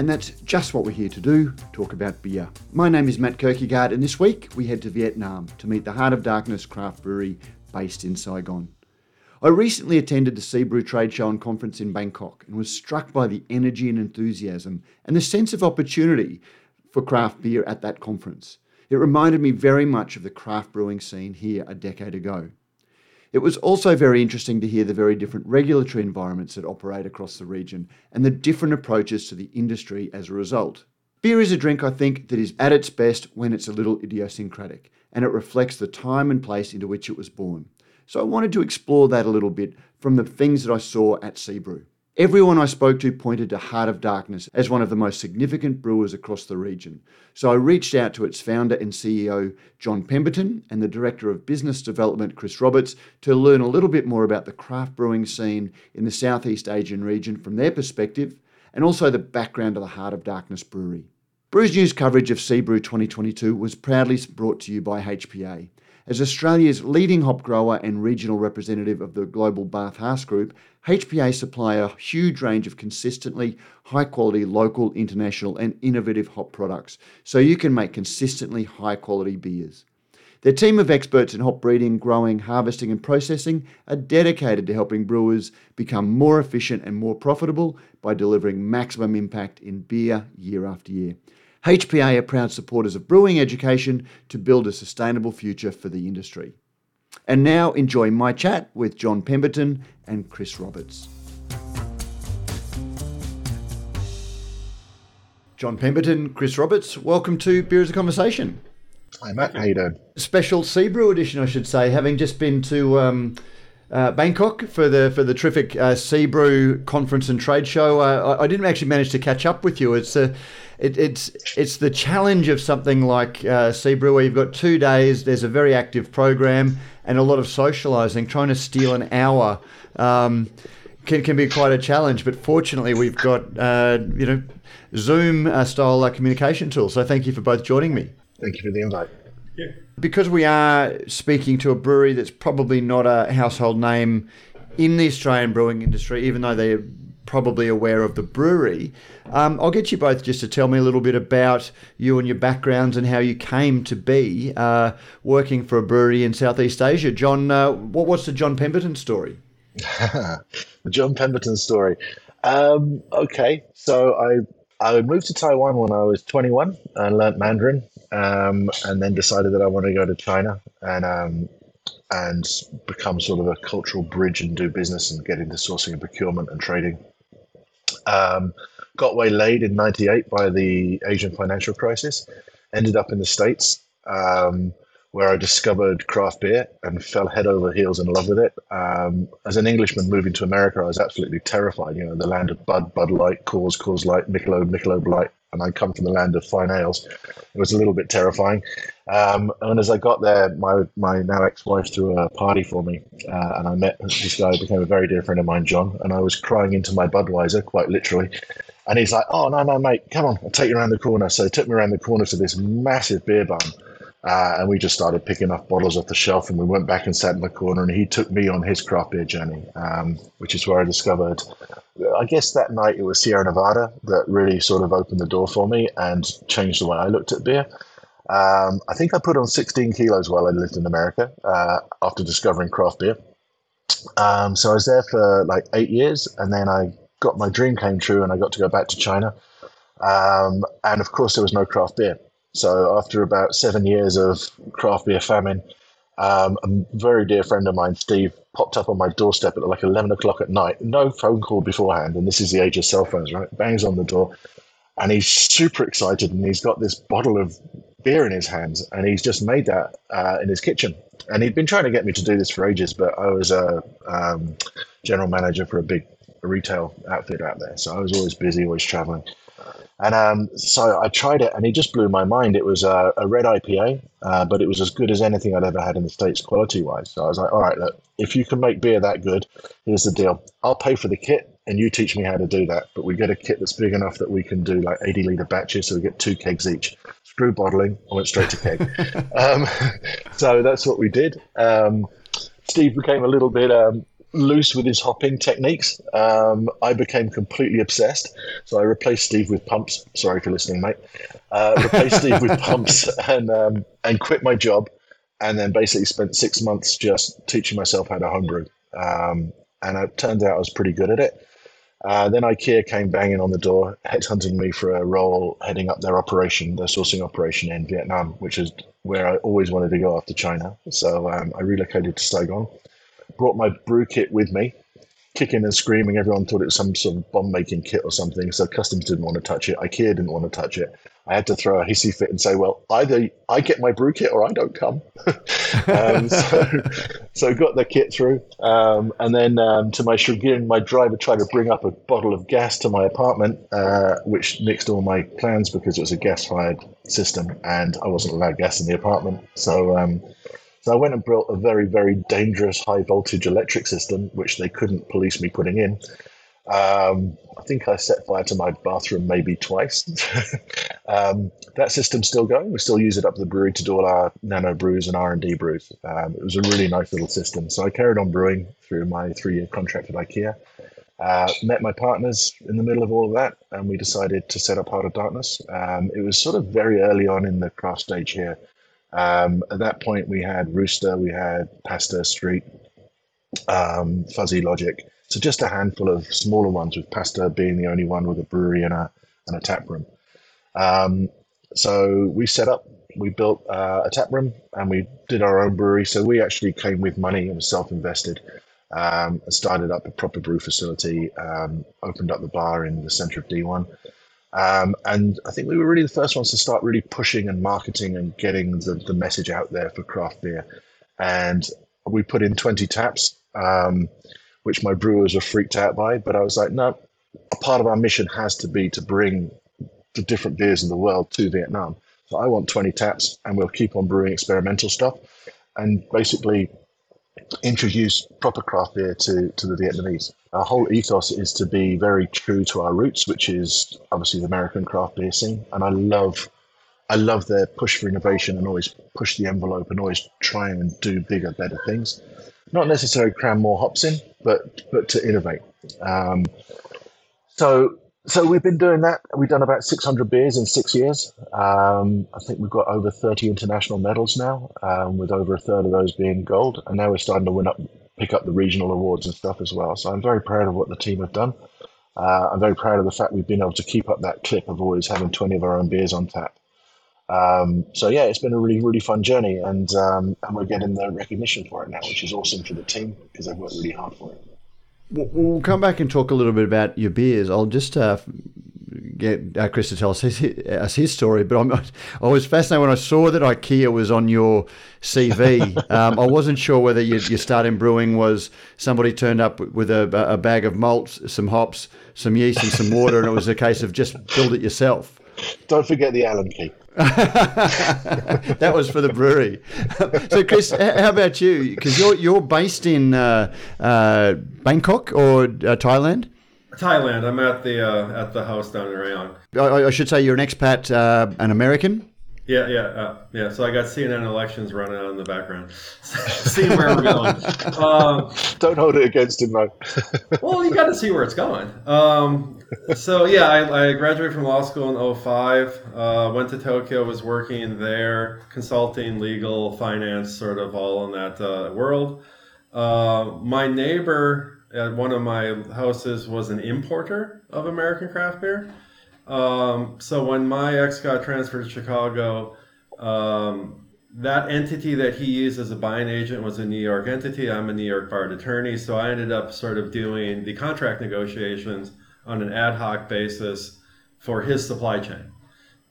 And that's just what we're here to do talk about beer. My name is Matt Kirkegaard, and this week we head to Vietnam to meet the Heart of Darkness craft brewery based in Saigon. I recently attended the Seabrew Trade Show and Conference in Bangkok and was struck by the energy and enthusiasm and the sense of opportunity for craft beer at that conference. It reminded me very much of the craft brewing scene here a decade ago. It was also very interesting to hear the very different regulatory environments that operate across the region and the different approaches to the industry as a result. Beer is a drink, I think, that is at its best when it's a little idiosyncratic and it reflects the time and place into which it was born. So I wanted to explore that a little bit from the things that I saw at Seabrew. Everyone I spoke to pointed to Heart of Darkness as one of the most significant brewers across the region. So I reached out to its founder and CEO, John Pemberton, and the Director of Business Development, Chris Roberts, to learn a little bit more about the craft brewing scene in the Southeast Asian region from their perspective, and also the background of the Heart of Darkness Brewery. Brews News coverage of Seabrew 2022 was proudly brought to you by HPA. As Australia's leading hop grower and regional representative of the global BarthHaas Group, HPA supply a huge range of consistently high quality local, international, and innovative hop products so you can make consistently high quality beers. Their team of experts in hop breeding, growing, harvesting, and processing are dedicated to helping brewers become more efficient and more profitable by delivering maximum impact in beer year after year. HPA are proud supporters of brewing education to build a sustainable future for the industry. And now enjoy my chat with John Pemberton and Chris Roberts. John Pemberton, Chris Roberts, welcome to Beer is a Conversation. Hi Matt, how you doing? Special Seabrew edition, I should say, having just been to um, uh, Bangkok for the for the terrific uh, Seabrew conference and trade show. Uh, I, I, didn't actually manage to catch up with you. It's a it, it's it's the challenge of something like uh, Seabrew, where you've got two days. There's a very active program and a lot of socialising. Trying to steal an hour um, can can be quite a challenge. But fortunately, we've got uh, you know Zoom uh, style uh, communication tools. So thank you for both joining me. Thank you for the invite. Yeah. Because we are speaking to a brewery that's probably not a household name in the Australian brewing industry, even though they're probably aware of the brewery. Um, I'll get you both just to tell me a little bit about you and your backgrounds and how you came to be uh, working for a brewery in Southeast Asia. John, uh, what, what's the John Pemberton story? the John Pemberton story. Um, okay, so I I moved to Taiwan when I was 21 and learnt Mandarin, um, and then decided that I want to go to China and um, and become sort of a cultural bridge and do business and get into sourcing and procurement and trading. Um, got waylaid in 98 by the Asian financial crisis, ended up in the States um, where I discovered craft beer and fell head over heels in love with it. Um, as an Englishman moving to America, I was absolutely terrified. You know, the land of Bud, Bud Light, Coors, Coors Light, Michelob, Michelob Light, and I come from the land of fine ales. It was a little bit terrifying. Um, and as I got there, my my now ex-wife threw a party for me, uh, and I met this guy, who became a very dear friend of mine, John. And I was crying into my Budweiser, quite literally. And he's like, "Oh no, no, mate, come on, I'll take you around the corner." So he took me around the corner to this massive beer barn, uh, and we just started picking up bottles off the shelf. And we went back and sat in the corner, and he took me on his craft beer journey, um, which is where I discovered. I guess that night it was Sierra Nevada that really sort of opened the door for me and changed the way I looked at beer. Um, I think I put on 16 kilos while I lived in America uh, after discovering craft beer. Um, so I was there for like eight years, and then I got my dream came true, and I got to go back to China. Um, and of course, there was no craft beer. So after about seven years of craft beer famine, um, a very dear friend of mine, Steve, popped up on my doorstep at like 11 o'clock at night. No phone call beforehand, and this is the age of cell phones, right? Bangs on the door, and he's super excited, and he's got this bottle of beer in his hands, and he's just made that uh, in his kitchen. And he'd been trying to get me to do this for ages, but I was a um, general manager for a big retail outfit out there. So I was always busy, always traveling. And um, so I tried it, and it just blew my mind. It was a, a red IPA, uh, but it was as good as anything I'd ever had in the States quality wise. So I was like, all right, look, if you can make beer that good, here's the deal. I'll pay for the kit, and you teach me how to do that. But we get a kit that's big enough that we can do like 80 litre batches, so we get two kegs each. Screw bottling, I went straight to keg. um, so that's what we did. Um, Steve became a little bit um, loose with his hopping techniques. Um, I became completely obsessed. So I replaced Steve with pumps. Sorry for listening, mate. Uh, replaced Steve with pumps and um, and quit my job, and then basically spent six months just teaching myself how to homebrew. Um, and it turned out I was pretty good at it. Uh, then IKEA came banging on the door, headhunting me for a role heading up their operation, their sourcing operation in Vietnam, which is where I always wanted to go after China. So um, I relocated to Saigon brought my brew kit with me, kicking and screaming. Everyone thought it was some sort of bomb making kit or something. So customs didn't want to touch it. IKEA didn't want to touch it. I had to throw a hissy fit and say, well, either I get my brew kit or I don't come. um, so, so got the kit through. Um, and then um, to my chagrin, my driver tried to bring up a bottle of gas to my apartment, uh, which nixed all my plans because it was a gas fired system and I wasn't allowed gas in the apartment. So, um, so I went and built a very, very dangerous high voltage electric system, which they couldn't police me putting in. Um, I think I set fire to my bathroom maybe twice. um, that system's still going. We still use it up at the brewery to do all our nano brews and R and D brews. Um, it was a really nice little system. So I carried on brewing through my three-year contract at IKEA. Uh, met my partners in the middle of all of that, and we decided to set up Heart of Darkness. Um, it was sort of very early on in the craft stage here. Um, at that point, we had Rooster, we had Pasteur Street, um, Fuzzy Logic. So just a handful of smaller ones, with Pasta being the only one with a brewery and a and a tap room. Um, so we set up, we built uh, a tap room, and we did our own brewery. So we actually came with money and was self-invested. Um, and started up a proper brew facility, um, opened up the bar in the center of D1, um, and I think we were really the first ones to start really pushing and marketing and getting the, the message out there for craft beer. And we put in 20 taps, um, which my brewers were freaked out by. But I was like, no, a part of our mission has to be to bring the different beers in the world to Vietnam. So I want 20 taps, and we'll keep on brewing experimental stuff. And basically, introduce proper craft beer to, to the Vietnamese. Our whole ethos is to be very true to our roots, which is obviously the American craft beer scene. And I love I love their push for innovation and always push the envelope and always try and do bigger, better things. Not necessarily cram more hops in, but but to innovate. Um, so so we've been doing that. We've done about 600 beers in six years. Um, I think we've got over 30 international medals now, um, with over a third of those being gold. And now we're starting to win up, pick up the regional awards and stuff as well. So I'm very proud of what the team have done. Uh, I'm very proud of the fact we've been able to keep up that clip of always having 20 of our own beers on tap. Um, so yeah, it's been a really, really fun journey, and um, and we're getting the recognition for it now, which is awesome for the team because they've worked really hard for it. We'll come back and talk a little bit about your beers. I'll just uh, get uh, Chris to tell us his, us his story, but I'm, I was fascinated when I saw that IKEA was on your CV. Um, I wasn't sure whether your, your start in brewing was somebody turned up with a, a bag of malts, some hops, some yeast, and some water, and it was a case of just build it yourself. Don't forget the Allen key. that was for the brewery. so, Chris, how about you? Because you're you're based in uh, uh, Bangkok or uh, Thailand. Thailand. I'm at the uh, at the house down in Rayong. I, I should say you're an expat, uh, an American. Yeah, yeah, uh, yeah. So I got CNN elections running on in the background, seeing where we're going. Um, Don't hold it against him, though. well, you got to see where it's going. Um, so yeah, I, I, graduated from law school in 05. Uh, went to Tokyo, was working there, consulting, legal, finance, sort of all in that uh, world. Uh, my neighbor at one of my houses was an importer of American craft beer. Um, so when my ex got transferred to Chicago, um, that entity that he used as a buying agent was a New York entity. I'm a New York barred attorney, so I ended up sort of doing the contract negotiations on an ad hoc basis for his supply chain.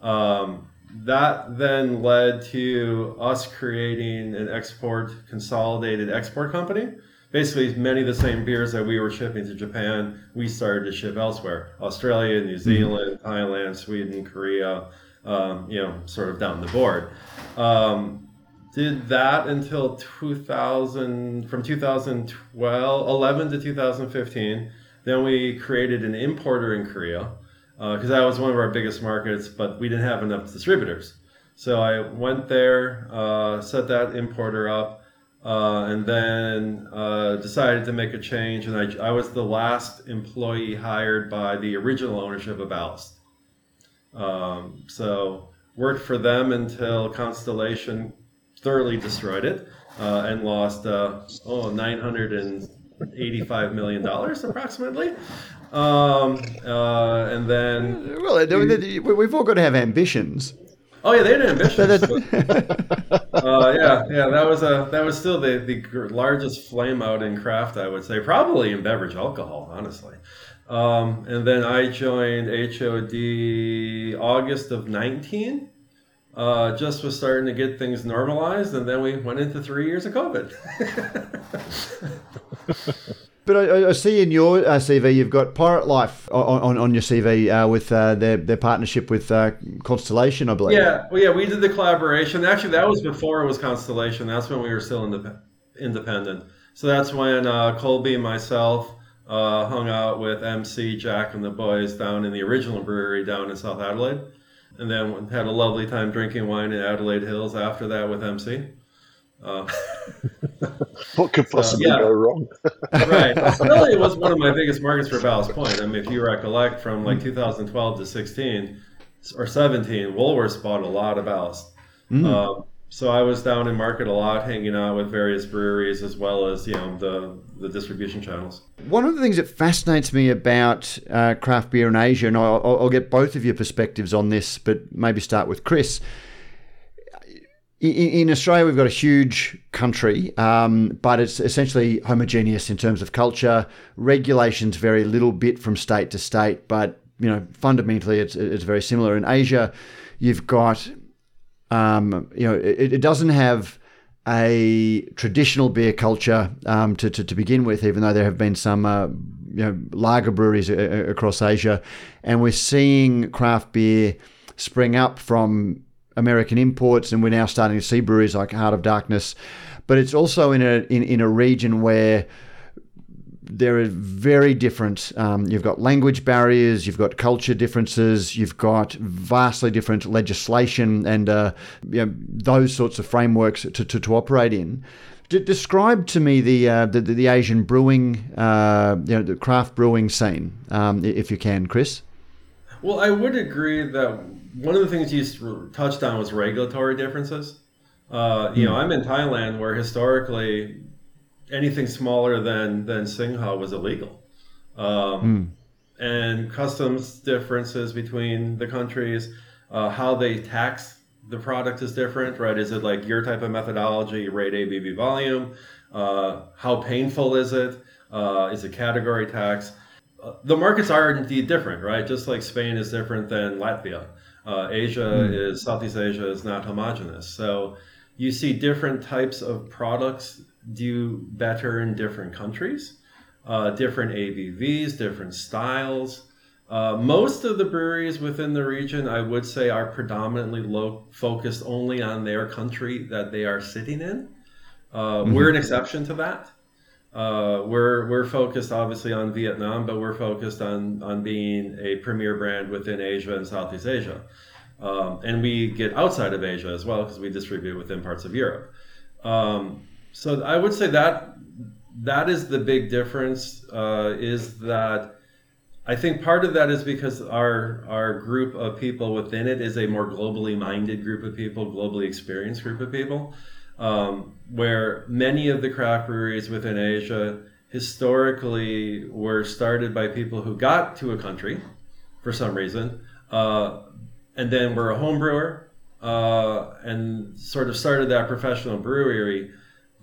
Um, that then led to us creating an export consolidated export company. Basically many of the same beers that we were shipping to Japan, we started to ship elsewhere: Australia, New Zealand, Thailand, Sweden, Korea. Um, you know, sort of down the board. Um, did that until 2000 from 2012 11 to 2015 then we created an importer in korea because that was one of our biggest markets but we didn't have enough distributors so i went there uh, set that importer up uh, and then uh, decided to make a change and I, I was the last employee hired by the original ownership of Ballast. Um, so worked for them until Constellation thoroughly destroyed it uh, and lost uh, oh 985 million dollars approximately um, uh, and then Well, we- we've all got to have ambitions. Oh yeah they had ambitions but, uh, yeah yeah that was a that was still the, the largest flame out in craft i would say probably in beverage alcohol honestly um, and then i joined hod august of 19 uh, just was starting to get things normalized, and then we went into three years of COVID. But I- I, see in your uh, CV you've got Pirate Life on, on, on your CV uh, with uh, their their partnership with uh, Constellation, I believe. yeah, well, yeah, we did the collaboration. Actually, that was before it was Constellation. That's when we were still indep- independent. So that's when uh, Colby and myself uh, hung out with MC, Jack, and the boys down in the original brewery down in South Adelaide, and then had a lovely time drinking wine in Adelaide Hills after that with MC. Uh, What could possibly yeah. go wrong? right. Australia was one of my biggest markets for Ballast Point. I mean, if you recollect from like 2012 to 16 or 17, Woolworths bought a lot of ballast. Um, so I was down in market a lot, hanging out with various breweries as well as you know the the distribution channels. One of the things that fascinates me about uh, craft beer in Asia, and I'll, I'll I'll get both of your perspectives on this, but maybe start with Chris. In, Australia, we've got a huge country, um, but it's essentially homogeneous in terms of culture. Regulations vary a little bit from state to state, but you know fundamentally it's it's very similar. In Asia, you've got um, you know, it, it doesn't have a traditional beer culture um, to, to, to begin with, even though there have been some uh, you know, lager breweries a- a- across Asia. And we're seeing craft beer spring up from American imports, and we're now starting to see breweries like Heart of Darkness. But it's also in a, in, in a region where there are very different. Um, you've got language barriers, you've got culture differences, you've got vastly different legislation and uh, you know, those sorts of frameworks to, to, to operate in. D- describe to me the, uh, the the Asian brewing, uh, you know, the craft brewing scene, um, if you can, Chris. Well, I would agree that one of the things you touched on was regulatory differences. Uh, you know, I'm in Thailand where historically anything smaller than than Singha was illegal, um, and customs differences between the countries, uh, how they tax the product is different, right? Is it like your type of methodology, rate ABV volume? Uh, how painful is it? Uh, is it category tax? Uh, the markets are indeed different, right? Just like Spain is different than Latvia. Uh, Asia is Southeast Asia is not homogenous, so you see different types of products do better in different countries, uh, different ABVs, different styles. Uh, most of the breweries within the region, I would say, are predominantly low, focused only on their country that they are sitting in. Uh, We're an exception to that. Uh, we're we're focused obviously on Vietnam, but we're focused on on being a premier brand within Asia and Southeast Asia, um, and we get outside of Asia as well because we distribute within parts of Europe. Um, so I would say that that is the big difference. Uh, is that I think part of that is because our our group of people within it is a more globally minded group of people, globally experienced group of people, um, where many of the craft breweries within Asia historically were started by people who got to a country for some reason, uh, and then were a home brewer uh, and sort of started that professional brewery,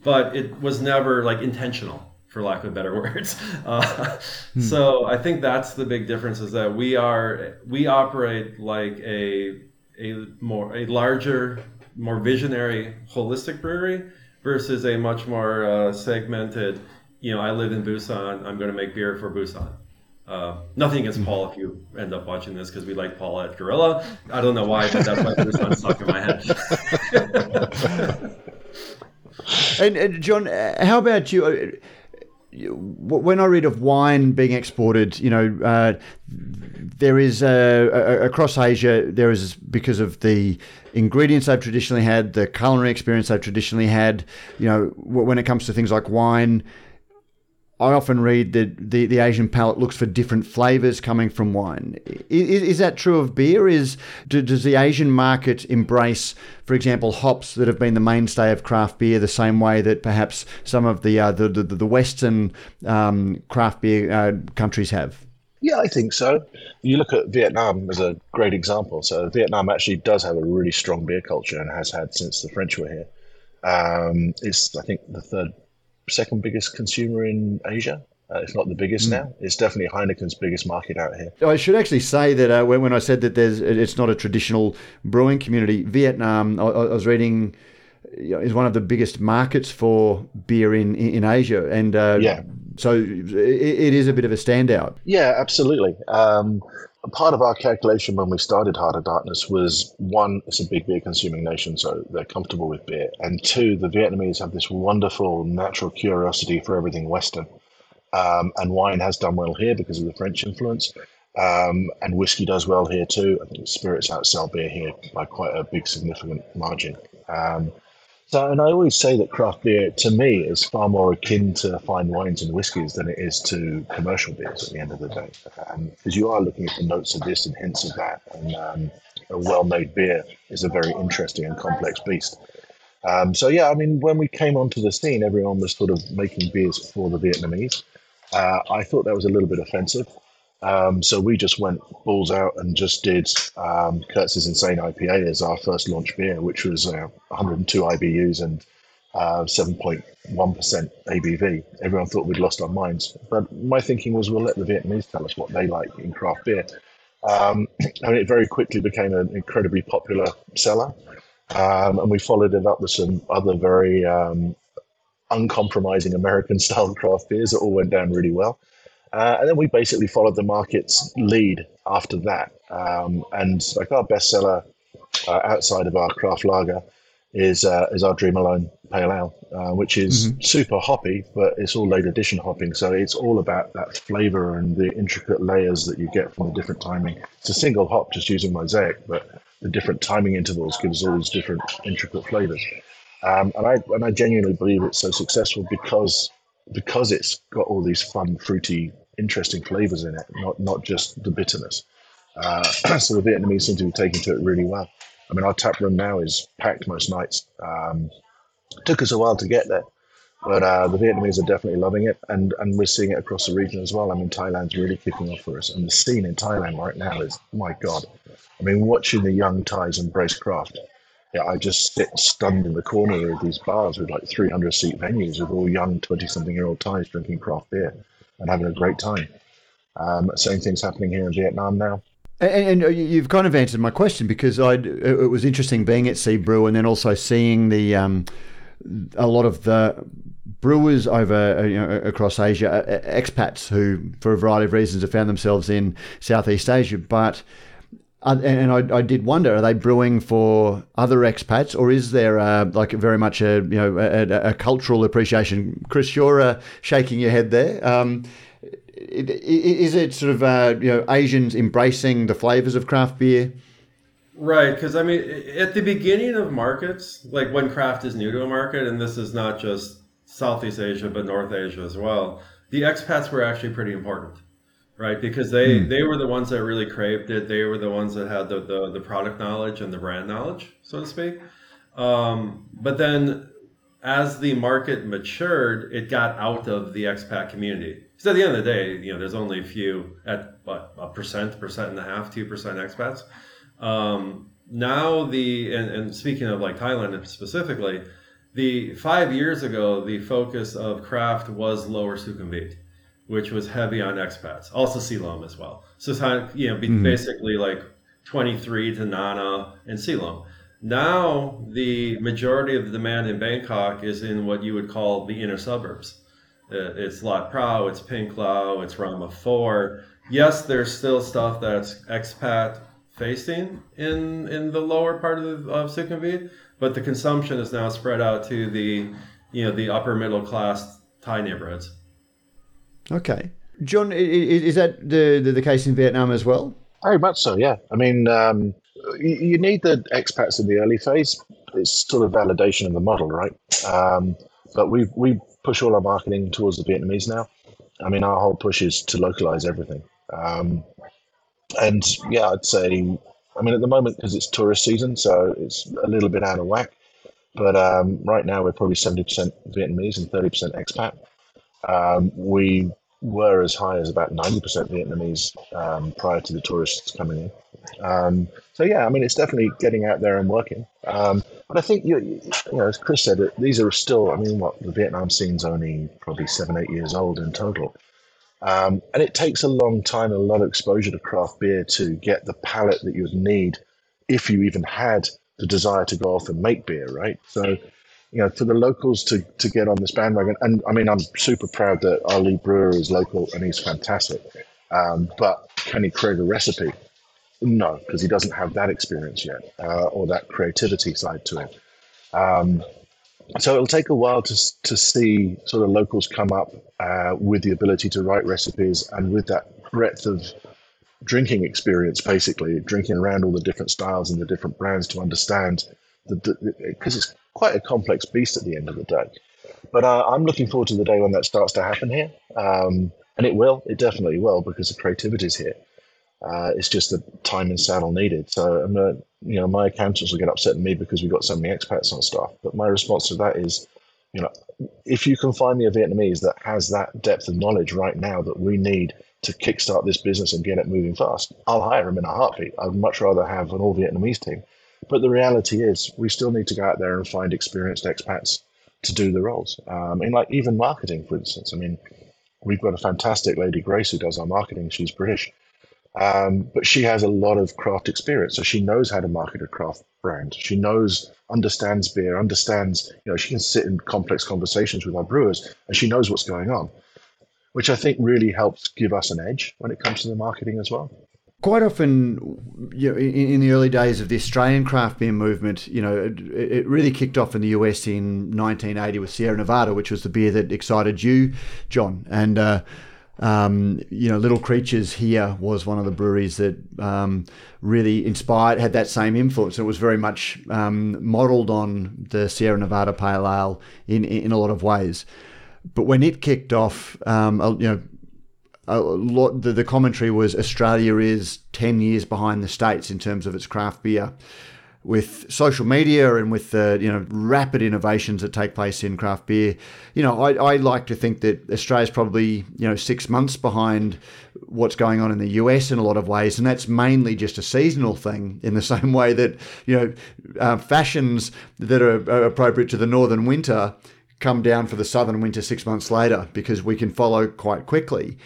but it was never like intentional for lack of better words. Uh, So I think that's the big difference is that we are we operate like a a more a larger, more visionary, holistic brewery versus a much more uh, segmented, you know, I live in Busan. I'm going to make beer for Busan. Uh, nothing against Paul if you end up watching this because we like Paul at Gorilla. I don't know why, but that's why Busan stuck in my head. and, and, John, uh, how about you? Uh, when I read of wine being exported, you know, uh, there is uh, across Asia, there is because of the ingredients they've traditionally had, the culinary experience they've traditionally had. You know, when it comes to things like wine, I often read that the, the Asian palate looks for different flavors coming from wine. Is, is that true of beer? Is do, does the Asian market embrace, for example, hops that have been the mainstay of craft beer the same way that perhaps some of the uh, the, the, the Western um, craft beer uh, countries have? Yeah, I think so. You look at Vietnam as a great example. So Vietnam actually does have a really strong beer culture and has had since the French were here. Um, it's I think the third second biggest consumer in Asia. Uh, if not the biggest mm. now. It's definitely Heineken's biggest market out here. I should actually say that uh, when, when I said that there's it's not a traditional brewing community, Vietnam, I, I was reading, is one of the biggest markets for beer in in Asia, and uh, yeah, so it, it is a bit of a standout. Yeah, absolutely. Um, part of our calculation when we started Heart of Darkness was one, it's a big beer consuming nation, so they're comfortable with beer. And two, the Vietnamese have this wonderful natural curiosity for everything Western. Um, and wine has done well here because of the French influence. Um, and whiskey does well here too. I think spirits outsell beer here by quite a big, significant margin. Um, so, and I always say that craft beer, to me, is far more akin to fine wines and whiskies than it is to commercial beers at the end of the day. Because um, you are looking at the notes of this and hints of that. And um, a well made beer is a very interesting and complex beast. Um, so, yeah, I mean, when we came onto the scene, everyone was sort of making beers for the Vietnamese. Uh, I thought that was a little bit offensive. Um, so we just went balls out and just did um, Kurtz's Insane IPA as our first launch beer, which was uh, 102 IBUs and uh, 7.1% ABV. Everyone thought we'd lost our minds. But my thinking was we'll let the Vietnamese tell us what they like in craft beer. Um, and it very quickly became an incredibly popular seller. Um, and we followed it up with some other very um, uncompromising American style craft beers that all went down really well. Uh, and then we basically followed the market's lead after that. Um, and like our bestseller uh, outside of our craft lager is uh, is our Dream Alone Pale Ale, uh, which is mm-hmm. super hoppy, but it's all late addition hopping. So it's all about that flavor and the intricate layers that you get from the different timing. It's a single hop just using mosaic, but the different timing intervals gives all these different intricate flavors. Um, and I and I genuinely believe it's so successful because because it's got all these fun, fruity, interesting flavors in it, not not just the bitterness. Uh, so the Vietnamese seem to be taking to it really well. I mean, our tap room now is packed most nights. Um, took us a while to get there, but uh, the Vietnamese are definitely loving it, and and we're seeing it across the region as well. I mean, Thailand's really kicking off for us, and the scene in Thailand right now is my god. I mean, watching the young Thais embrace craft yeah, I just sit stunned in the corner of these bars with like 300 seat venues with all young 20 something year old Thais drinking craft beer and having a great time. Um, same thing's happening here in Vietnam now. And, and, uh, you've kind of answered my question because I it was interesting being at Sea Brew and then also seeing the um, a lot of the brewers over uh, you know, across Asia, uh, expats who, for a variety of reasons, have found themselves in Southeast Asia, but uh, and I, I, did wonder: Are they brewing for other expats, or is there uh, like very much a you know a, a cultural appreciation? Chris, you're uh, shaking your head there. Um, is it sort of uh, you know Asians embracing the flavors of craft beer? Right, because I mean, at the beginning of markets, like when craft is new to a market, and this is not just Southeast Asia but North Asia as well, the expats were actually pretty important right? Because they mm. they were the ones that really craved it. They were the ones that had the the, the product knowledge and the brand knowledge, so to speak. Um, but then, as the market matured, it got out of the expat community. because at the end of the day, you know, there's only a few at what a percent, percent and a half, two percent expats. Um, now the and, and speaking of like Thailand specifically, the five years ago the focus of craft was lower Sukhumvit which was heavy on expats, also Silom as well. So it's kind of, you know, mm-hmm. basically like 23 to Nana and Silom. Now the majority of the demand in Bangkok is in what you would call the inner suburbs. It's Lat Phrao, it's Pinklao, it's Rama 4. Yes, there's still stuff that's expat facing in in the lower part of, of Sukhumvit, but the consumption is now spread out to the you know the upper middle class Thai neighborhoods. Okay. John, is that the, the, case in Vietnam as well? Very much so, yeah. I mean, um, you, you need the expats in the early phase. It's sort of validation of the model, right? Um, but we we push all our marketing towards the Vietnamese now. I mean, our whole push is to localize everything. Um, and yeah, I'd say, I mean, at the moment because it's tourist season, so it's a little bit out of whack. But um, right now we're probably seventy percent Vietnamese and thirty percent expat. Um, we were as high as about 90% Vietnamese um, prior to the tourists coming in. Um, so yeah, I mean, it's definitely getting out there and working. Um, but I think you, you know, as Chris said, these are still. I mean, what the Vietnam scene's only probably seven, eight years old in total, um, and it takes a long time and a lot of exposure to craft beer to get the palate that you would need if you even had the desire to go off and make beer, right? So you know, for the locals to, to get on this bandwagon. And I mean, I'm super proud that our lead brewer is local and he's fantastic. Um, but can he create a recipe? No, because he doesn't have that experience yet uh, or that creativity side to it. Um, so it'll take a while to, to see sort of locals come up uh, with the ability to write recipes and with that breadth of drinking experience, basically drinking around all the different styles and the different brands to understand because it's quite a complex beast at the end of the day. But uh, I'm looking forward to the day when that starts to happen here, um, and it will. It definitely will because the creativity is here. Uh, it's just the time and saddle needed. So I'm gonna, you know, my accountants will get upset at me because we've got so many expats on staff. But my response to that is, you know, if you can find me a Vietnamese that has that depth of knowledge right now that we need to kickstart this business and get it moving fast, I'll hire him in a heartbeat. I'd much rather have an all Vietnamese team. But the reality is, we still need to go out there and find experienced expats to do the roles. Um, and like even marketing, for instance. I mean, we've got a fantastic lady, Grace, who does our marketing. She's British. Um, but she has a lot of craft experience, so she knows how to market a craft brand. She knows, understands beer, understands. You know, she can sit in complex conversations with our brewers, and she knows what's going on, which I think really helps give us an edge when it comes to the marketing as well. Quite often, you know, in, in the early days of the Australian craft beer movement, you know, it, it really kicked off in the US in 1980 with Sierra Nevada, which was the beer that excited you, John. And uh, um, you know, Little Creatures here was one of the breweries that um, really inspired, had that same influence. It was very much um, modelled on the Sierra Nevada Pale Ale in in a lot of ways. But when it kicked off, um, you know, a lot the, the commentary was Australia is 10 years behind the states in terms of its craft beer. With social media and with the you know rapid innovations that take place in craft beer you know I, I like to think that Australia's probably you know six months behind what's going on in the US in a lot of ways. And that's mainly just a seasonal thing in the same way that you know uh, fashions that are, are appropriate to the northern winter come down for the southern winter six months later because we can follow quite quickly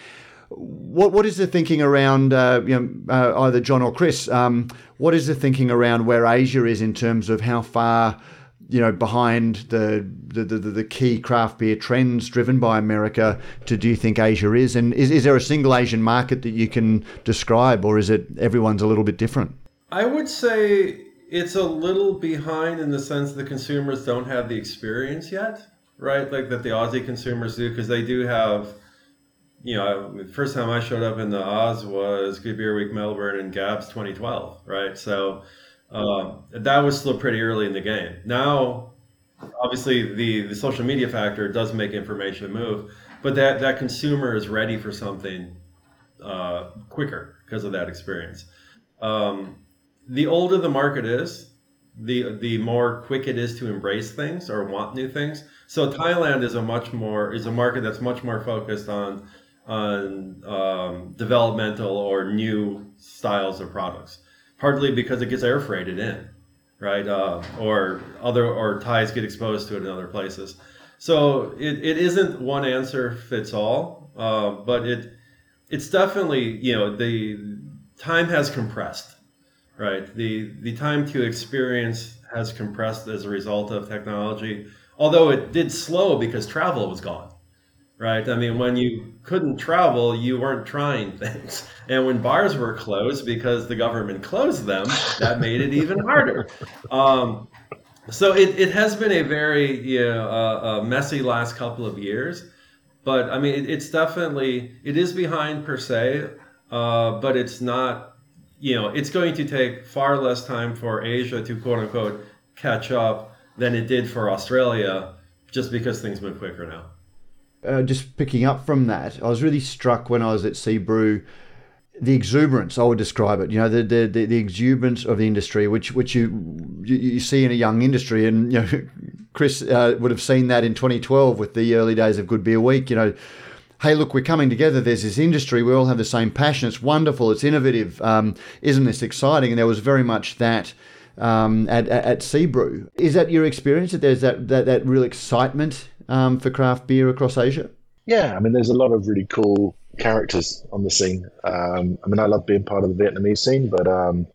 what what is the thinking around uh, you know uh, either John or Chris? Um, what is the thinking around where Asia is in terms of how far you know behind the the, the, the key craft beer trends driven by America? To do you think Asia is, and is is there a single Asian market that you can describe, or is it everyone's a little bit different? I would say it's a little behind in the sense the consumers don't have the experience yet, right? Like that the Aussie consumers do, because they do have you know, the first time I showed up in the Oz was Good Beer Week Melbourne and Gabs 2012, right? So um, that was still pretty early in the game. Now, obviously, the, the social media factor does make information move, but that, that consumer is ready for something uh, quicker because of that experience. Um, the older the market is, the the more quick it is to embrace things or want new things. So Thailand is a much more is a market that's much more focused on on um, developmental or new styles of products, partly because it gets air freighted in, right? Uh, or other or Thais get exposed to it in other places. So it, it isn't one answer fits all, uh, but it it's definitely you know the time has compressed, right? The the time to experience has compressed as a result of technology. Although it did slow because travel was gone right? I mean, when you couldn't travel, you weren't trying things. And when bars were closed because the government closed them, that made it even harder. Um, so it, it has been a very you know, uh, uh, messy last couple of years. But I mean, it, it's definitely, it is behind per se, uh, but it's not, you know, it's going to take far less time for Asia to quote unquote catch up than it did for Australia just because things move quicker now. Uh, just picking up from that, I was really struck when I was at Seabrew, the exuberance I would describe it. You know, the the, the, the exuberance of the industry, which which you, you, see in a young industry, and you know, Chris uh, would have seen that in 2012 with the early days of Good Beer Week. You know. Hey, look, we're coming together. There's this industry. We all have the same passion. It's wonderful. It's innovative. Um, isn't this exciting? And there was very much that um, at, at, at Seabrew. Is that your experience? That there's that, that, that real excitement um, for craft beer across Asia? Yeah, I mean, there's a lot of really cool characters on the scene. Um, I mean, I love being part of the Vietnamese scene, but um,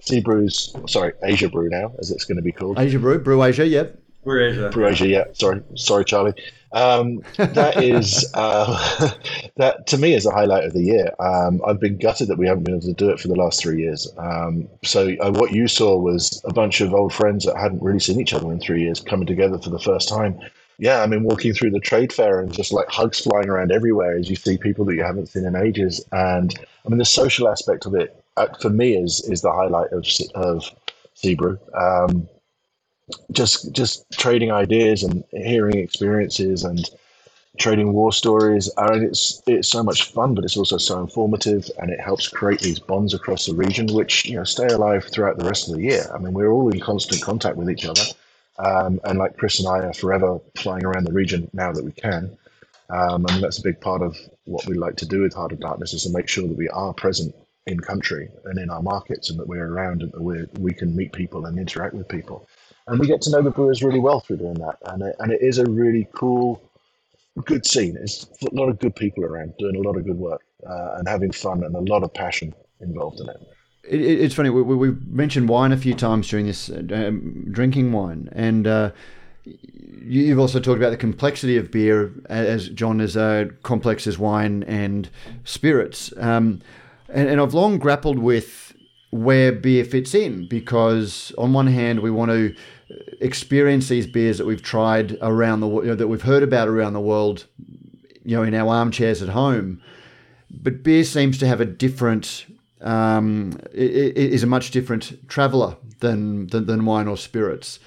Sea Brews, sorry, Asia Brew now, as it's going to be called. Asia Brew, Brew Asia, yep. Brew Asia. Brew Asia, yeah. Sorry, sorry, Charlie. Um, that is uh, that to me is a highlight of the year. Um, I've been gutted that we haven't been able to do it for the last three years. Um, so uh, what you saw was a bunch of old friends that hadn't really seen each other in three years coming together for the first time yeah, I mean, walking through the trade fair and just like hugs flying around everywhere as you see people that you haven't seen in ages. And I mean, the social aspect of it uh, for me is is the highlight of of Seabrew. Um, just just trading ideas and hearing experiences and trading war stories. I mean, it's it's so much fun, but it's also so informative, and it helps create these bonds across the region, which you know stay alive throughout the rest of the year. I mean, we're all in constant contact with each other. Um, and like Chris and I are forever flying around the region now that we can. Um, and that's a big part of what we like to do with Heart of Darkness is to make sure that we are present in country and in our markets and that we're around and that we we can meet people and interact with people. And we get to know the brewers really well through doing that. And it, and it is a really cool, good scene. It's a lot of good people around doing a lot of good work uh, and having fun and a lot of passion involved in it it, it's funny. We, we, mentioned wine a few times during this uh, um, drinking wine, and uh, you've also talked about the complexity of beer, as John is uh, complex as wine and spirits. Um, and, and I've long grappled with where beer fits in because, on one hand, we want to experience these beers that we've tried around the know, that we've heard about around the world, you know, in our armchairs at home. But beer seems to have a different um, is a much different traveller than, than, than wine or spirits.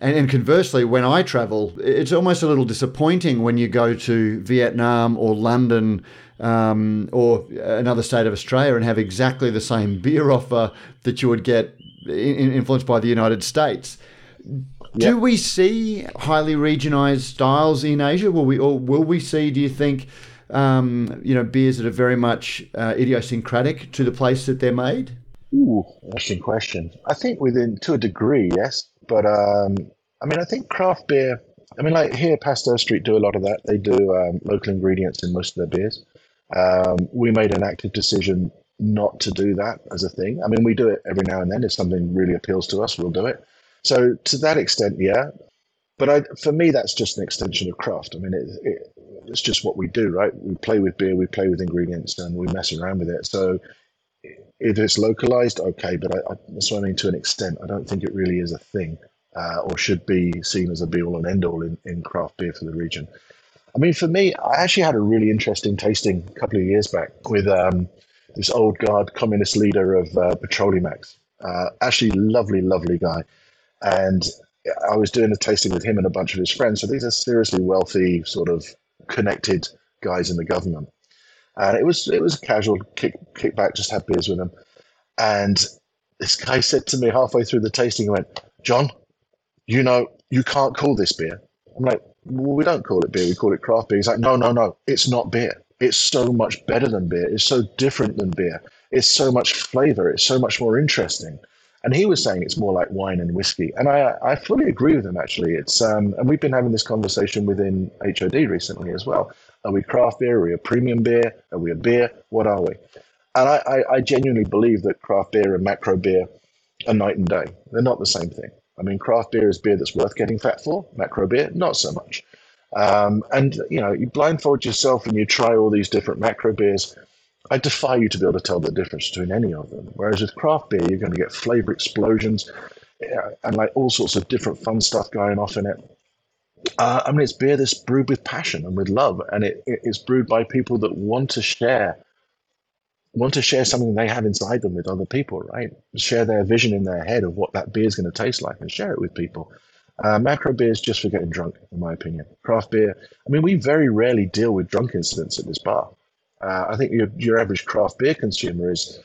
And, and, conversely, when I travel, it's almost a little disappointing when you go to Vietnam or London um, or another state of Australia and have exactly the same beer offer that you would get in, influenced by the United States. Yep. Do we see highly regionalized styles in Asia? Will we, or will we see? Do you think um, you know, beers that are very much uh, idiosyncratic to the place that they're made? Ooh, interesting question. I think within to a degree, yes, but um, I mean, I think craft beer. I mean, like here, Pasteur Street do a lot of that. They do um, local ingredients in most of their beers. Um, we made an active decision not to do that as a thing. I mean, we do it every now and then. If something really appeals to us, we'll do it. So to that extent, yeah. But I, for me, that's just an extension of craft. I mean, it, it, it's just what we do, right? We play with beer, we play with ingredients, and we mess around with it. So if it's localized, okay, but I, I, that's what I mean to an extent. I don't think it really is a thing uh, or should be seen as a be all and end all in, in craft beer for the region. I mean, for me, I actually had a really interesting tasting a couple of years back with um, this old guard communist leader of uh, Petrolimex. Uh, actually, lovely, lovely guy. And I was doing a tasting with him and a bunch of his friends. So these are seriously wealthy, sort of connected guys in the government. And it was it was a casual kick kick back, just have beers with them. And this guy said to me halfway through the tasting, he went, John, you know, you can't call this beer. I'm like, well, we don't call it beer, we call it craft beer. He's like, no, no, no, it's not beer. It's so much better than beer. It's so different than beer. It's so much flavor. It's so much more interesting. And he was saying it's more like wine and whiskey, and I I fully agree with him. Actually, it's um, and we've been having this conversation within HOD recently as well. Are we craft beer? Are we a premium beer? Are we a beer? What are we? And I, I, I genuinely believe that craft beer and macro beer are night and day. They're not the same thing. I mean, craft beer is beer that's worth getting fat for. Macro beer, not so much. Um, and you know, you blindfold yourself and you try all these different macro beers. I defy you to be able to tell the difference between any of them. Whereas with craft beer, you're going to get flavor explosions and like all sorts of different fun stuff going off in it. Uh, I mean, it's beer that's brewed with passion and with love, and it, it, it's brewed by people that want to share, want to share something they have inside them with other people, right? Share their vision in their head of what that beer is going to taste like, and share it with people. Uh, macro beer is just for getting drunk, in my opinion. Craft beer, I mean, we very rarely deal with drunk incidents at this bar. Uh, I think your, your average craft beer consumer is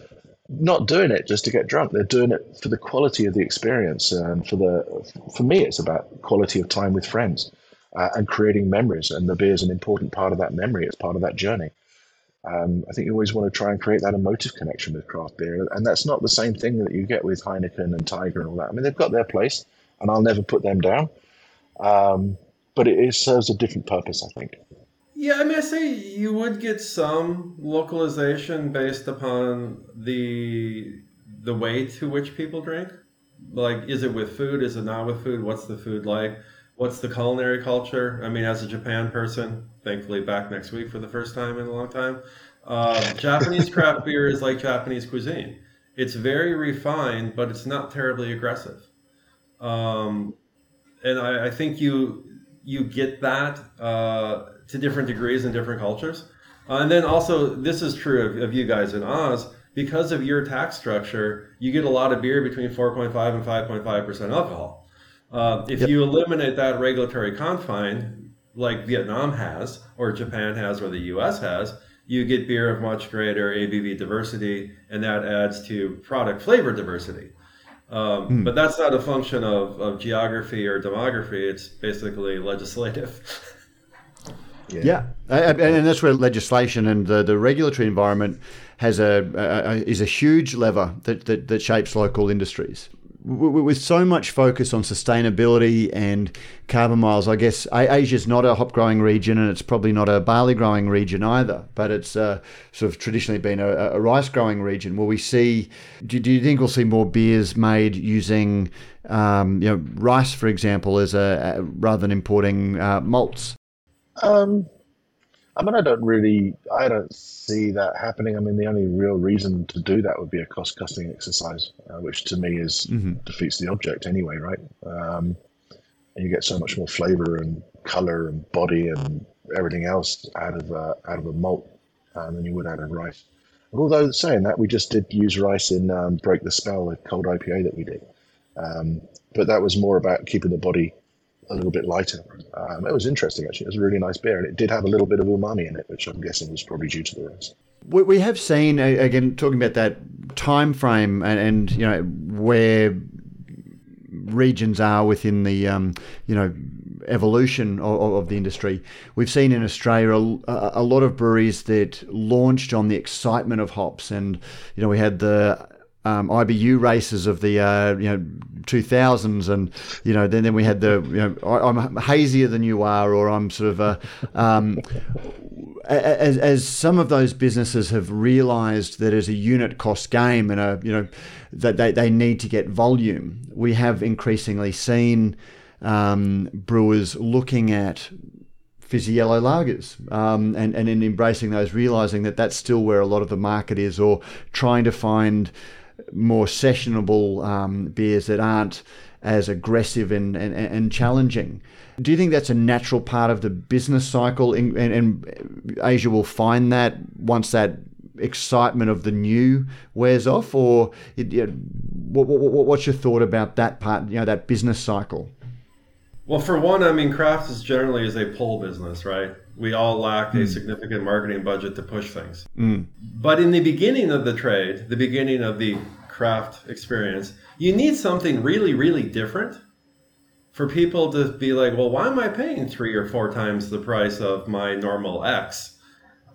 not doing it just to get drunk. They're doing it for the quality of the experience, and for the for me, it's about quality of time with friends uh, and creating memories. And the beer is an important part of that memory. It's part of that journey. Um, I think you always want to try and create that emotive connection with craft beer, and that's not the same thing that you get with Heineken and Tiger and all that. I mean, they've got their place, and I'll never put them down. Um, but it, it serves a different purpose, I think. Yeah, I mean, I say you would get some localization based upon the the way to which people drink. Like, is it with food? Is it not with food? What's the food like? What's the culinary culture? I mean, as a Japan person, thankfully back next week for the first time in a long time. Uh, Japanese craft beer is like Japanese cuisine. It's very refined, but it's not terribly aggressive. Um, and I, I think you you get that. Uh, to different degrees in different cultures. Uh, and then also, this is true of, of you guys in Oz. Because of your tax structure, you get a lot of beer between 4.5 and 5.5% alcohol. Uh, if yep. you eliminate that regulatory confine, like Vietnam has, or Japan has, or the US has, you get beer of much greater ABV diversity, and that adds to product flavor diversity. Um, mm. But that's not a function of, of geography or demography, it's basically legislative. Yeah, yeah. and that's where legislation and the, the regulatory environment has a, a, a is a huge lever that, that, that shapes local industries with so much focus on sustainability and carbon miles, I guess Asia's not a hop growing region and it's probably not a barley growing region either, but it's uh, sort of traditionally been a, a, rice growing region. Will we see, do, do, you think we'll see more beers made using, um, you know, rice, for example, as a, a rather than importing uh, malts? Um, I mean, I don't really, I don't see that happening. I mean, the only real reason to do that would be a cost-cutting exercise, uh, which to me is mm-hmm. defeats the object anyway, right? Um, and you get so much more flavor and color and body and everything else out of uh, out of a malt um, than you would out of rice. Although saying that, we just did use rice in um, Break the Spell, a cold IPA that we did, um, but that was more about keeping the body a little bit lighter. Um, it was interesting actually. It was a really nice beer, and it did have a little bit of umami in it, which I'm guessing was probably due to the rice. We have seen again talking about that time frame and, and you know where regions are within the um, you know evolution of, of, the industry. We've seen in Australia a, a, lot of breweries that launched on the excitement of hops, and you know we had the um, IBU races of the uh, you know 2000s, and you know then then we had the you know I, am hazier than you are, or I'm sort of a, um, as as some of those businesses have realised that as a unit cost game and a you know that they, they need to get volume, we have increasingly seen um, brewers looking at fizzy yellow lagers um, and, and in embracing those, realizing that that's still where a lot of the market is, or trying to find more sessionable um, beers that aren't as aggressive and, and, and challenging. Do you think that's a natural part of the business cycle, and, and Asia will find that once that excitement of the new wears off, or it, what, what, what's your thought about that part? You know, that business cycle. Well, for one, I mean, craft is generally is a pull business, right? We all lack mm. a significant marketing budget to push things. Mm. But in the beginning of the trade, the beginning of the craft experience, you need something really, really different for people to be like, well, why am I paying three or four times the price of my normal X?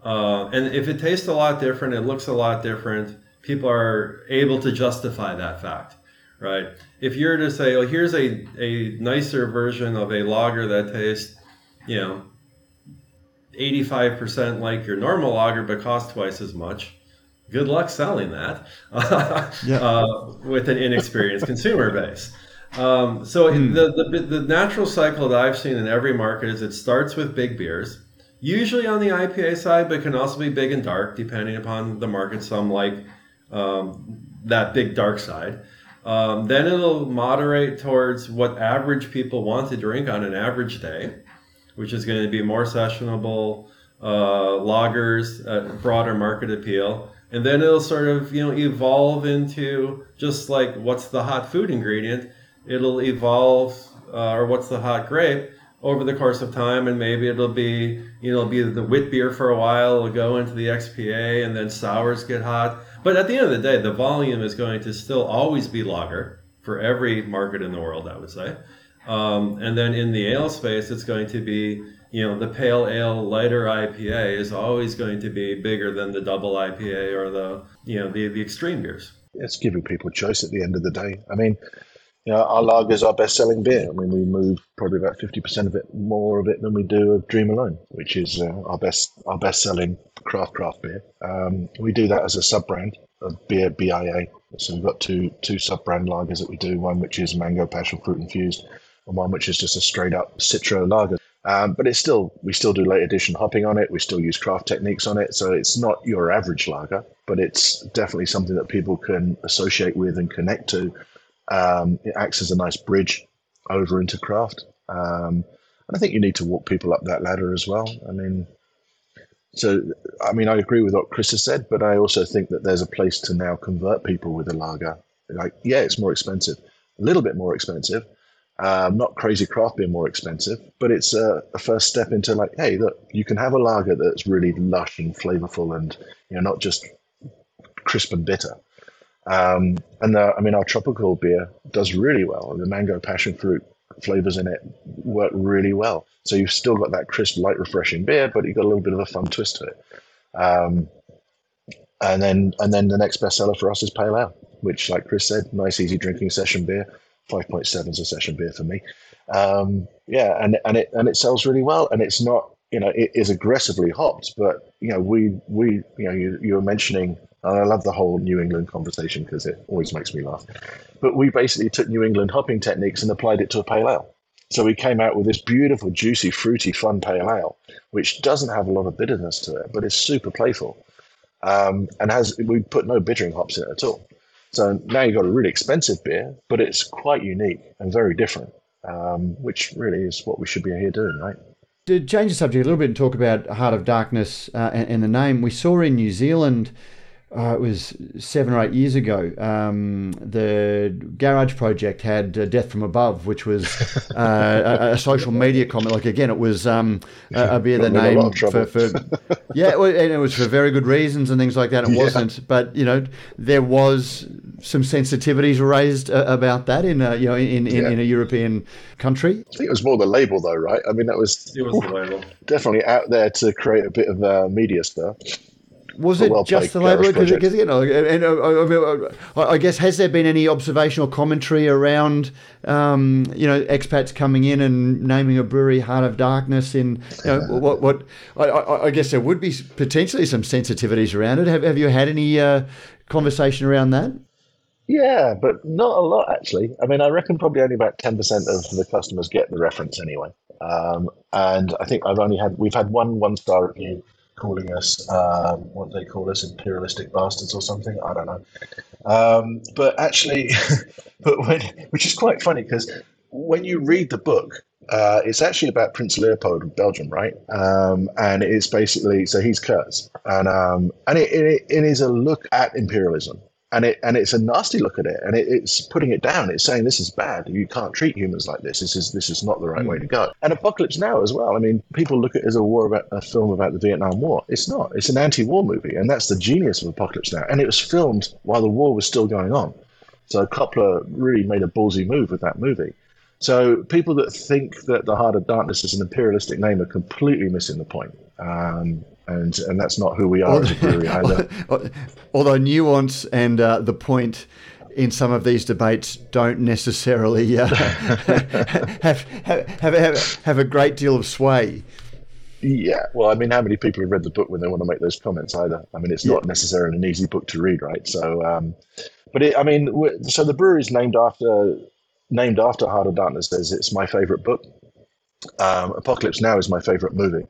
Uh, and if it tastes a lot different, it looks a lot different, people are able to justify that fact, right? If you're to say, well, here's a, a nicer version of a lager that tastes, you know, 85% like your normal lager but costs twice as much, good luck selling that yeah. uh, with an inexperienced consumer base. Um, so the, the the natural cycle that I've seen in every market is it starts with big beers, usually on the IPA side, but can also be big and dark depending upon the market. Some like um, that big dark side. Um, then it'll moderate towards what average people want to drink on an average day, which is going to be more sessionable uh, lagers, uh, broader market appeal. And then it'll sort of you know evolve into just like what's the hot food ingredient. It'll evolve, uh, or what's the hot grape over the course of time, and maybe it'll be you know be the wit beer for a while. It'll go into the XPA, and then sours get hot. But at the end of the day, the volume is going to still always be lager for every market in the world, I would say. Um, and then in the ale space, it's going to be, you know, the pale ale lighter IPA is always going to be bigger than the double IPA or the, you know, the, the extreme beers. It's giving people choice at the end of the day. I mean, you know, our lager is our best-selling beer. I mean, we move probably about fifty percent of it, more of it than we do of Dream Alone, which is uh, our best our best-selling craft craft beer. Um, we do that as a sub-brand of beer BIA. So we've got two two sub-brand lagers that we do. One which is mango passion fruit infused, and one which is just a straight-up citro lager. Um, but it's still we still do late addition hopping on it. We still use craft techniques on it. So it's not your average lager, but it's definitely something that people can associate with and connect to um, it acts as a nice bridge over into craft. Um, and I think you need to walk people up that ladder as well. I mean, so I mean, I agree with what Chris has said, but I also think that there's a place to now convert people with a lager. Like, yeah, it's more expensive, a little bit more expensive. Um, not crazy craft beer more expensive, but it's a, a, first step into like, hey, look, you can have a lager that's really lush and flavorful, and you know, not just crisp and bitter. Um, and the, I mean, our tropical beer does really well. The mango passion fruit flavors in it work really well. So you've still got that crisp, light, refreshing beer, but you've got a little bit of a fun twist to it. Um, and then, and then the next bestseller for us is Pale Ale, which, like Chris said, nice, easy drinking session beer. Five point seven is a session beer for me. Um, yeah, and and it and it sells really well, and it's not you know it is aggressively hopped, but you know we we you know you, you were mentioning and I love the whole New England conversation because it always makes me laugh. But we basically took New England hopping techniques and applied it to a pale ale. So we came out with this beautiful, juicy, fruity, fun pale ale, which doesn't have a lot of bitterness to it, but is super playful. Um, and has we put no bittering hops in it at all. So now you've got a really expensive beer, but it's quite unique and very different, um, which really is what we should be here doing, right? To change the subject a little bit and talk about Heart of Darkness uh, and, and, the name, we saw in New Zealand uh, it was seven or eight years ago. Um, the Garage Project had uh, Death from Above, which was uh, a, a, social media comment. Like again, it was um, a, a beer that name for, for yeah, and it was for very good reasons and things like that. It yeah. wasn't, but you know, there was some sensitivities raised uh, about that in a, you know in in, yeah. in, a European country. I think it was more the label, though, right? I mean, that was it was the label definitely out there to create a bit of uh, media stuff was it well just the label? Because you know, and uh, I, I, guess has there been any observational commentary around um, you know expats coming in and naming a brewery Heart of Darkness? In you know, what what I, I, guess there would be potentially some sensitivities around it. Have Have you had any uh, conversation around that? Yeah, but not a lot actually. I mean, I reckon probably only about ten percent of the customers get the reference anyway. Um, and I think I've only had we've had one one star review calling us um, what they call us imperialistic bastards or something. I don't know. Um, but actually, but when which is quite funny because when you read the book, uh, it's actually about Prince Leopold of Belgium, right? Um, and it's basically so he's Kurtz, and um, and it, it, it is a look at imperialism and it and it's a nasty look at it, and it, it's putting it down. It's saying this is bad. You can't treat humans like this. This is this is not the right mm. way to go. And Apocalypse Now as well. I mean, people look at it as a war about a film about the Vietnam War. It's not. It's an anti-war movie, and that's the genius of Apocalypse Now. And it was filmed while the war was still going on. So Coppola really made a ballsy move with that movie. So people that think that the Heart of Darkness is an imperialistic name are completely missing the point. Um, and and that's not who we are as a brewery either. Although nuance and uh, the point in some of these debates don't necessarily uh, have, have, have, have a great deal of sway. Yeah, well, I mean, how many people have read the book when they want to make those comments either? I mean, it's not necessarily an easy book to read, right? So, um, but it, I mean, so the brewery is named after named after Heart of Darkness it's my favorite book. Um, Apocalypse Now is my favorite movie,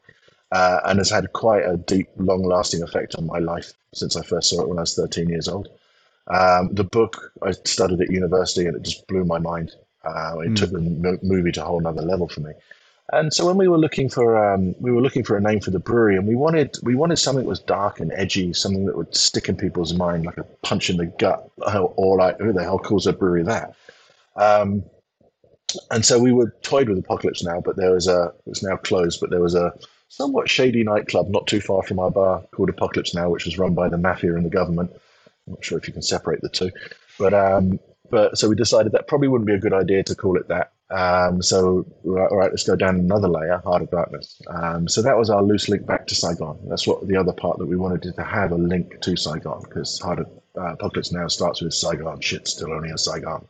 uh, and has had quite a deep, long-lasting effect on my life since I first saw it when I was 13 years old. Um, the book I studied at university, and it just blew my mind. Uh, it took the mo- movie to a whole other level for me. And so when we were looking for um, we were looking for a name for the brewery, and we wanted we wanted something that was dark and edgy, something that would stick in people's mind like a punch in the gut, or like who the hell calls a brewery that? Um, and so we were toyed with Apocalypse Now, but there was a it's now closed, but there was a somewhat shady nightclub not too far from our bar called Apocalypse Now, which was run by the mafia and the government. I'm not sure if you can separate the two, but um, but so we decided that probably wouldn't be a good idea to call it that. Um, so all right, let's go down another layer, Heart of Darkness. Um, so that was our loose link back to Saigon. That's what the other part that we wanted to have a link to Saigon because Heart of uh, Apocalypse Now starts with Saigon. Shit's still only in Saigon.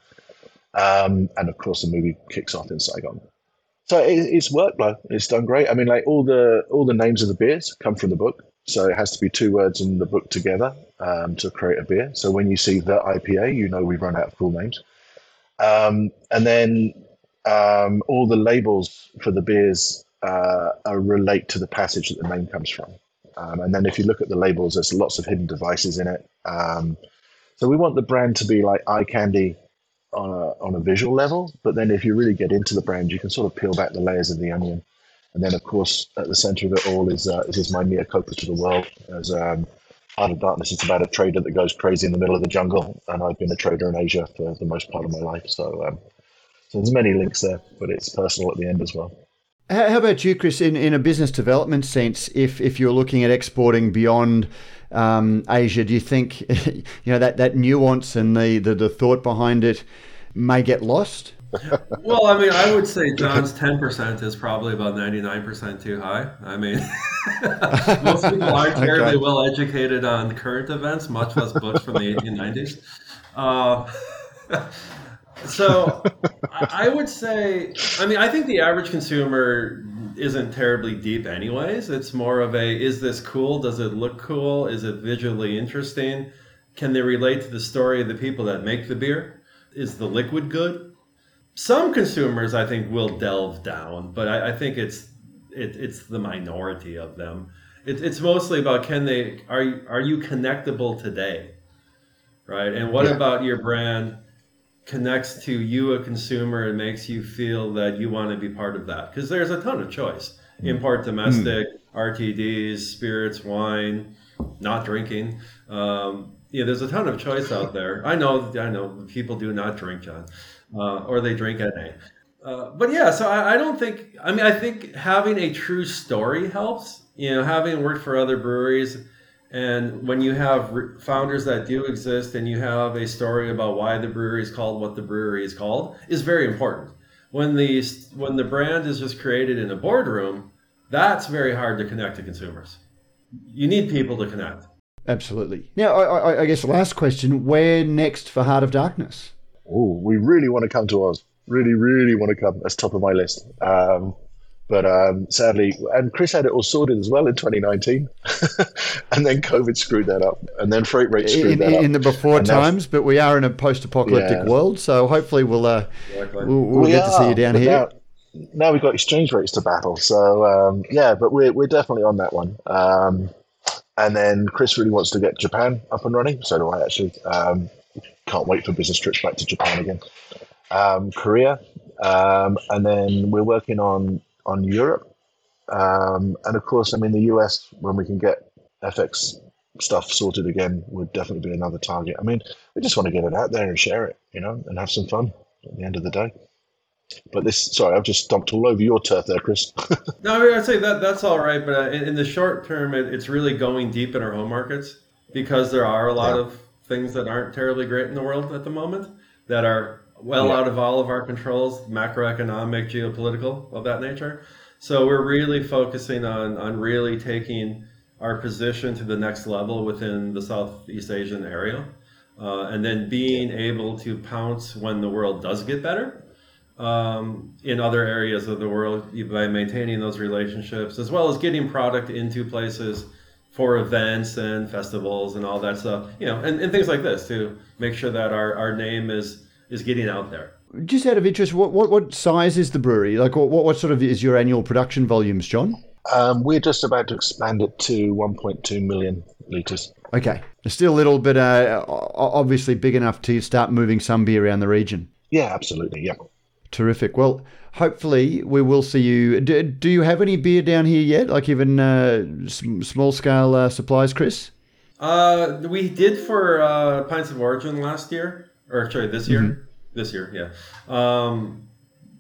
Um, and of course, the movie kicks off in Saigon. So it, it's though. It's done great. I mean, like all the all the names of the beers come from the book, so it has to be two words in the book together um, to create a beer. So when you see the IPA, you know we've run out of full names. Um, and then um, all the labels for the beers uh, relate to the passage that the name comes from. Um, and then if you look at the labels, there's lots of hidden devices in it. Um, so we want the brand to be like eye candy on a, on a visual level. But then if you really get into the brand, you can sort of peel back the layers of the onion. And then, of course, at the center of it all is uh, is my Mea Culpa to the world. As um, Heart of Darkness, it's about a trader that goes crazy in the middle of the jungle, and I've been a trader in Asia for the most part of my life. So, um, so there's many links there, but it's personal at the end as well. How about you, Chris? In, in a business development sense, if if you're looking at exporting beyond um, Asia, do you think you know that, that nuance and the, the, the thought behind it may get lost? Well, I mean, I would say John's ten percent is probably about ninety nine percent too high. I mean, most people aren't terribly Okay. well educated on current events, much less books from the eighteen nineties. Uh, so, I would say, I mean, I think the average consumer isn't terribly deep, anyways. It's more of a: is this cool? Does it look cool? Is it visually interesting? Can they relate to the story of the people that make the beer? Is the liquid good? some consumers I think will delve down, but I, I think it's it, it's the minority of them. It, it's mostly about can they are you- are you connectable today, right? And what Yeah. about your brand connects to you, a consumer, and makes you feel that you want to be part of that? Because there's a ton of choice: import, domestic, RTDs, spirits, wine, not drinking. Um, yeah, there's a ton of choice out there. I know, I know, people do not drink, John uh, or they drink NA. Uh, but yeah, so I, I don't think. I mean, I think having a true story helps. You know, having worked for other breweries, and when you have founders that do exist, and you have a story about why the brewery is called what the brewery is called, is very important. When the when the brand is just created in a boardroom, that's very hard to connect to consumers. You need people to connect. Absolutely. Now, I, I, I guess the last question: Where next for Heart of Darkness? Oh, we really want to come to Oz. Really, really want to come. That's top of my list. Um, but um, sadly, and Chris had it all sorted as well in 2019, and then COVID screwed that up, and then freight rates screwed In, that in, up. in the before And now- times, but we are in a post-apocalyptic Yeah. world, so hopefully we'll uh, Exactly. we'll, we'll We get to see you down here. Now, now we've got exchange rates to battle. So um, yeah, but we're we're definitely on that one. Um, and then Chris really wants to get Japan up and running. So do I actually. Um, can't wait for business trips back to Japan again. Um, Korea, um, and then we're working on on Europe, um, and of course, I mean the US. When we can get FX stuff sorted again, would definitely be another target. I mean, we just want to get it out there and share it, you know, and have some fun at the end of the day. But this, sorry, I've just stomped all over your turf there, Chris. No, I mean, I'd say that that's all right, but uh, in, in the short term, it, it's really going deep in our home markets because there are a lot Yeah. of things that aren't terribly great in the world at the moment that are well Yeah. out of all of our controls, macroeconomic, geopolitical, of that nature. So we're really focusing on on really taking our position to the next level within the Southeast Asian area, uh, and then being able to pounce when the world does get better um, in other areas of the world by maintaining those relationships, as well as getting product into places for events and festivals and all that stuff, you know, and, and things like this to make sure that our, our name is is getting out there. Just out of interest, what, what, what size is the brewery? Like, what, what sort of is your annual production volumes, John? Um, we're just about to expand it to 1.2 million litres. Okay. Still a little bit, uh, obviously big enough to start moving some beer around the region. Yeah, absolutely. Yeah. Terrific. Well, hopefully we will see you. Do, do you have any beer down here yet? Like even uh, small scale uh, supplies, Chris? Uh, we did for uh, Pints of Origin last year, or sorry, this year. Mm-hmm. This year, yeah. Um,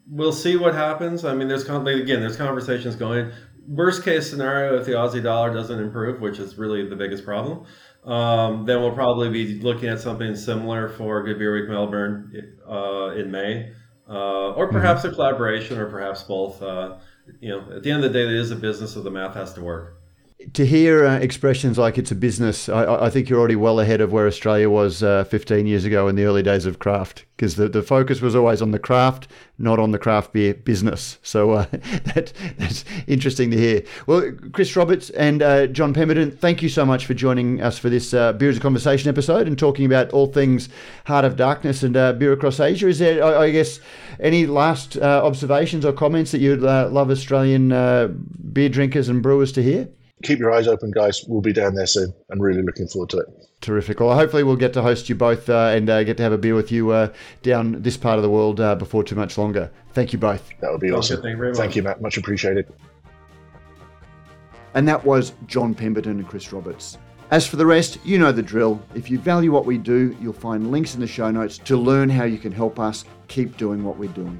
we'll see what happens. I mean, there's again, there's conversations going. Worst case scenario, if the Aussie dollar doesn't improve, which is really the biggest problem, um, then we'll probably be looking at something similar for Good Beer Week Melbourne uh, in May, uh, or perhaps mm-hmm. a collaboration, or perhaps both. Uh, you know, at the end of the day, it is a business, so the math has to work to hear uh, expressions like it's a business, I, I, think you're already well ahead of where Australia was uh, 15 years ago in the early days of craft, because the, the focus was always on the craft, not on the craft beer business. So uh, that, that's interesting to hear. Well, Chris Roberts and uh, John Pemberton, thank you so much for joining us for this uh, Beer is a Conversation episode and talking about all things Heart of Darkness and uh, beer across Asia. Is there, I, I guess, any last observations or comments that you'd love Australian beer drinkers and brewers to hear? Keep your eyes open, guys. We'll be down there soon. I'm really looking forward to it. Terrific. Well, hopefully we'll get to host you both uh, and uh, get to have a beer with you uh, down this part of the world uh, before too much longer. Thank you both. That would be awesome. Thank you, very much. Thank you, Matt. Much appreciated. And that was John Pemberton and Chris Roberts. As for the rest, you know the drill. If you value what we do, you'll find links in the show notes to learn how you can help us keep doing what we're doing.